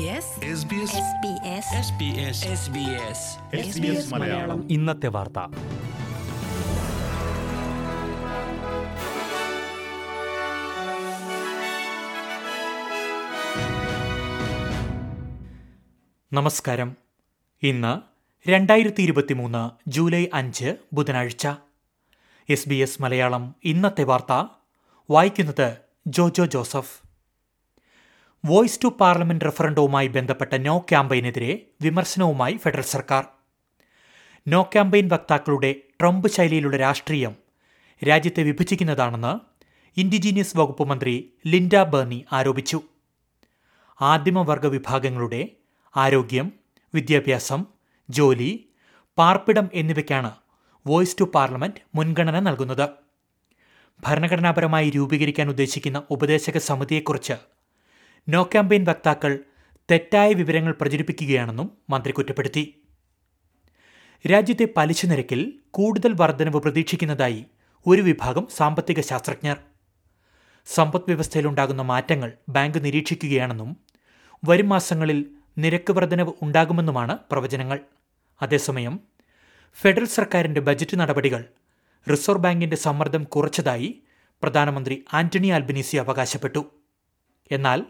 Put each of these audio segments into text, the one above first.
SBS Malayalam. ഇന്നത്തെ വാർത്ത. നമസ്കാരം. ഇന്ന് രണ്ടായിരത്തി ഇരുപത്തി മൂന്ന് ജൂലൈ അഞ്ച് ബുധനാഴ്ച. എസ് ബി എസ് മലയാളം ഇന്നത്തെ വാർത്ത. വായിക്കുന്നത് Jojo Joseph. Voice to Parliament റഫറൻഡവുമായി ബന്ധപ്പെട്ട നോ ക്യാമ്പയിനെതിരെ വിമർശനവുമായി ഫെഡറൽ സർക്കാർ. നോ ക്യാമ്പയിൻ വക്താക്കളുടെ ട്രംപ് ശൈലിയിലുള്ള രാഷ്ട്രീയം രാജ്യത്തെ വിഭജിക്കുന്നതാണെന്ന് ഇൻഡിജീനിയസ് വകുപ്പ് മന്ത്രി ലിൻഡ ബേർണി ആരോപിച്ചു. ആദിമവർഗ വിഭാഗങ്ങളുടെ ആരോഗ്യം വിദ്യാഭ്യാസം ജോലി പാർപ്പിടം എന്നിവയ്ക്കാണ് വോയിസ് ടു പാർലമെന്റ് മുൻഗണന നൽകുന്നത്. ഭരണഘടനാപരമായി രൂപീകരിക്കാൻ ഉദ്ദേശിക്കുന്ന ഉപദേശക സമിതിയെക്കുറിച്ച് നോ ക്യാമ്പയിൻ വക്താക്കൾ തെറ്റായ വിവരങ്ങൾ പ്രചരിപ്പിക്കുകയാണെന്നും മന്ത്രി കുറ്റപ്പെടുത്തി. രാജ്യത്തെ പലിശ നിരക്കിൽ കൂടുതൽ വർധനവ് പ്രതീക്ഷിക്കുന്നതായി ഒരു വിഭാഗം സാമ്പത്തിക ശാസ്ത്രജ്ഞർ. സമ്പദ് വ്യവസ്ഥയിലുണ്ടാകുന്ന മാറ്റങ്ങൾ ബാങ്ക് നിരീക്ഷിക്കുകയാണെന്നും വരും മാസങ്ങളിൽ നിരക്ക് വർധനവ് ഉണ്ടാകുമെന്നുമാണ് പ്രവചനങ്ങൾ. അതേസമയം ഫെഡറൽ സർക്കാരിന്റെ ബജറ്റ് നടപടികൾ റിസർവ് ബാങ്കിന്റെ സമ്മർദ്ദം കുറച്ചതായി പ്രധാനമന്ത്രി ആന്റണി ആൽബനീസി അവകാശപ്പെട്ടു. എന്നാൽ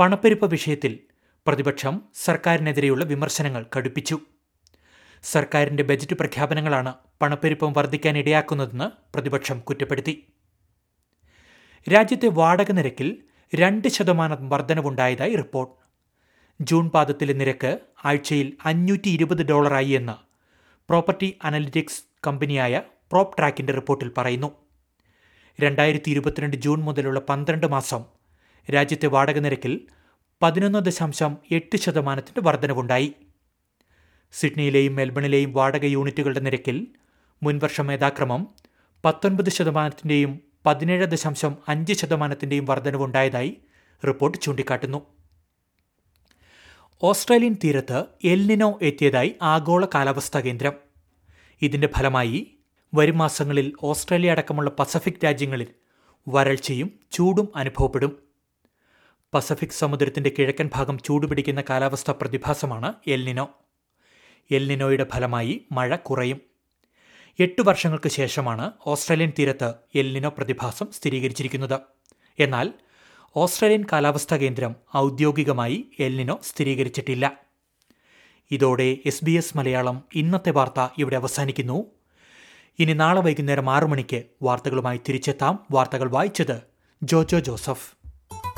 പണപ്പെരുപ്പ വിഷയത്തിൽ പ്രതിപക്ഷം സർക്കാരിനെതിരെയുള്ള വിമർശനങ്ങൾ കടുപ്പിച്ചു. സർക്കാരിന്റെ ബജറ്റ് പ്രഖ്യാപനങ്ങളാണ് പണപ്പെരുപ്പം വർദ്ധിക്കാൻ ഇടയാക്കുന്നതെന്ന് പ്രതിപക്ഷം കുറ്റപ്പെടുത്തി. രാജ്യത്തെ വാടക നിരക്കിൽ രണ്ട് ശതമാനം വർധനവുണ്ടായതായി റിപ്പോർട്ട്. ജൂൺ പാദത്തിലെ നിരക്ക് ആഴ്ചയിൽ അഞ്ഞൂറ്റി ഇരുപത് ഡോളറായി എന്ന് പ്രോപ്പർട്ടി അനലിറ്റിക്സ് കമ്പനിയായ പ്രോപ്ട്രാക്കിന്റെ റിപ്പോർട്ടിൽ പറയുന്നു. രണ്ടായിരത്തി ഇരുപത്തിരണ്ട് ജൂൺ മുതലുള്ള പന്ത്രണ്ട് മാസം രാജ്യത്തെ വാടക നിരക്കിൽ പതിനൊന്ന് ദശാംശം എട്ട് ശതമാനത്തിന്റെ വർധനവുണ്ടായി. സിഡ്നിയിലെയും മെൽബണിലെയും വാടക യൂണിറ്റുകളുടെ നിരക്കിൽ മുൻവർഷം യഥാക്രമം പത്തൊൻപത് ശതമാനത്തിന്റെയും പതിനേഴ് ദശാംശം അഞ്ച് ശതമാനത്തിന്റെയും വർധനവുണ്ടായതായി റിപ്പോർട്ട് ചൂണ്ടിക്കാട്ടുന്നു. ഓസ്ട്രേലിയൻ തീരത്ത് എൽനിനോ എത്തിയതായി ആഗോള കാലാവസ്ഥാ കേന്ദ്രം. ഇതിന്റെ ഫലമായി വരും മാസങ്ങളിൽ ഓസ്ട്രേലിയ അടക്കമുള്ള പസഫിക് രാജ്യങ്ങളിൽ വരൾച്ചയും ചൂടും അനുഭവപ്പെടും. പസഫിക് സമുദ്രത്തിന്റെ കിഴക്കൻ ഭാഗം ചൂടുപിടിക്കുന്ന കാലാവസ്ഥാ പ്രതിഭാസമാണ് എൽനിനോ എൽനിനോയുടെ ഫലമായി മഴ കുറയും. എട്ട് വർഷങ്ങൾക്ക് ശേഷമാണ് ഓസ്ട്രേലിയൻ തീരത്ത് എൽനിനോ പ്രതിഭാസം സ്ഥിരീകരിച്ചിരിക്കുന്നത്. എന്നാൽ ഓസ്ട്രേലിയൻ കാലാവസ്ഥാ കേന്ദ്രം ഔദ്യോഗികമായി എൽനിനോ സ്ഥിരീകരിച്ചിട്ടില്ല. ഇതോടെ എസ് ബി എസ് മലയാളം ഇന്നത്തെ വാർത്ത ഇവിടെ അവസാനിക്കുന്നു. ഇനി നാളെ വൈകുന്നേരം ആറു മണിക്ക് വാർത്തകളുമായി തിരിച്ചെത്താം. വാർത്തകൾ വായിച്ചത് ജോജോ ജോസഫ്.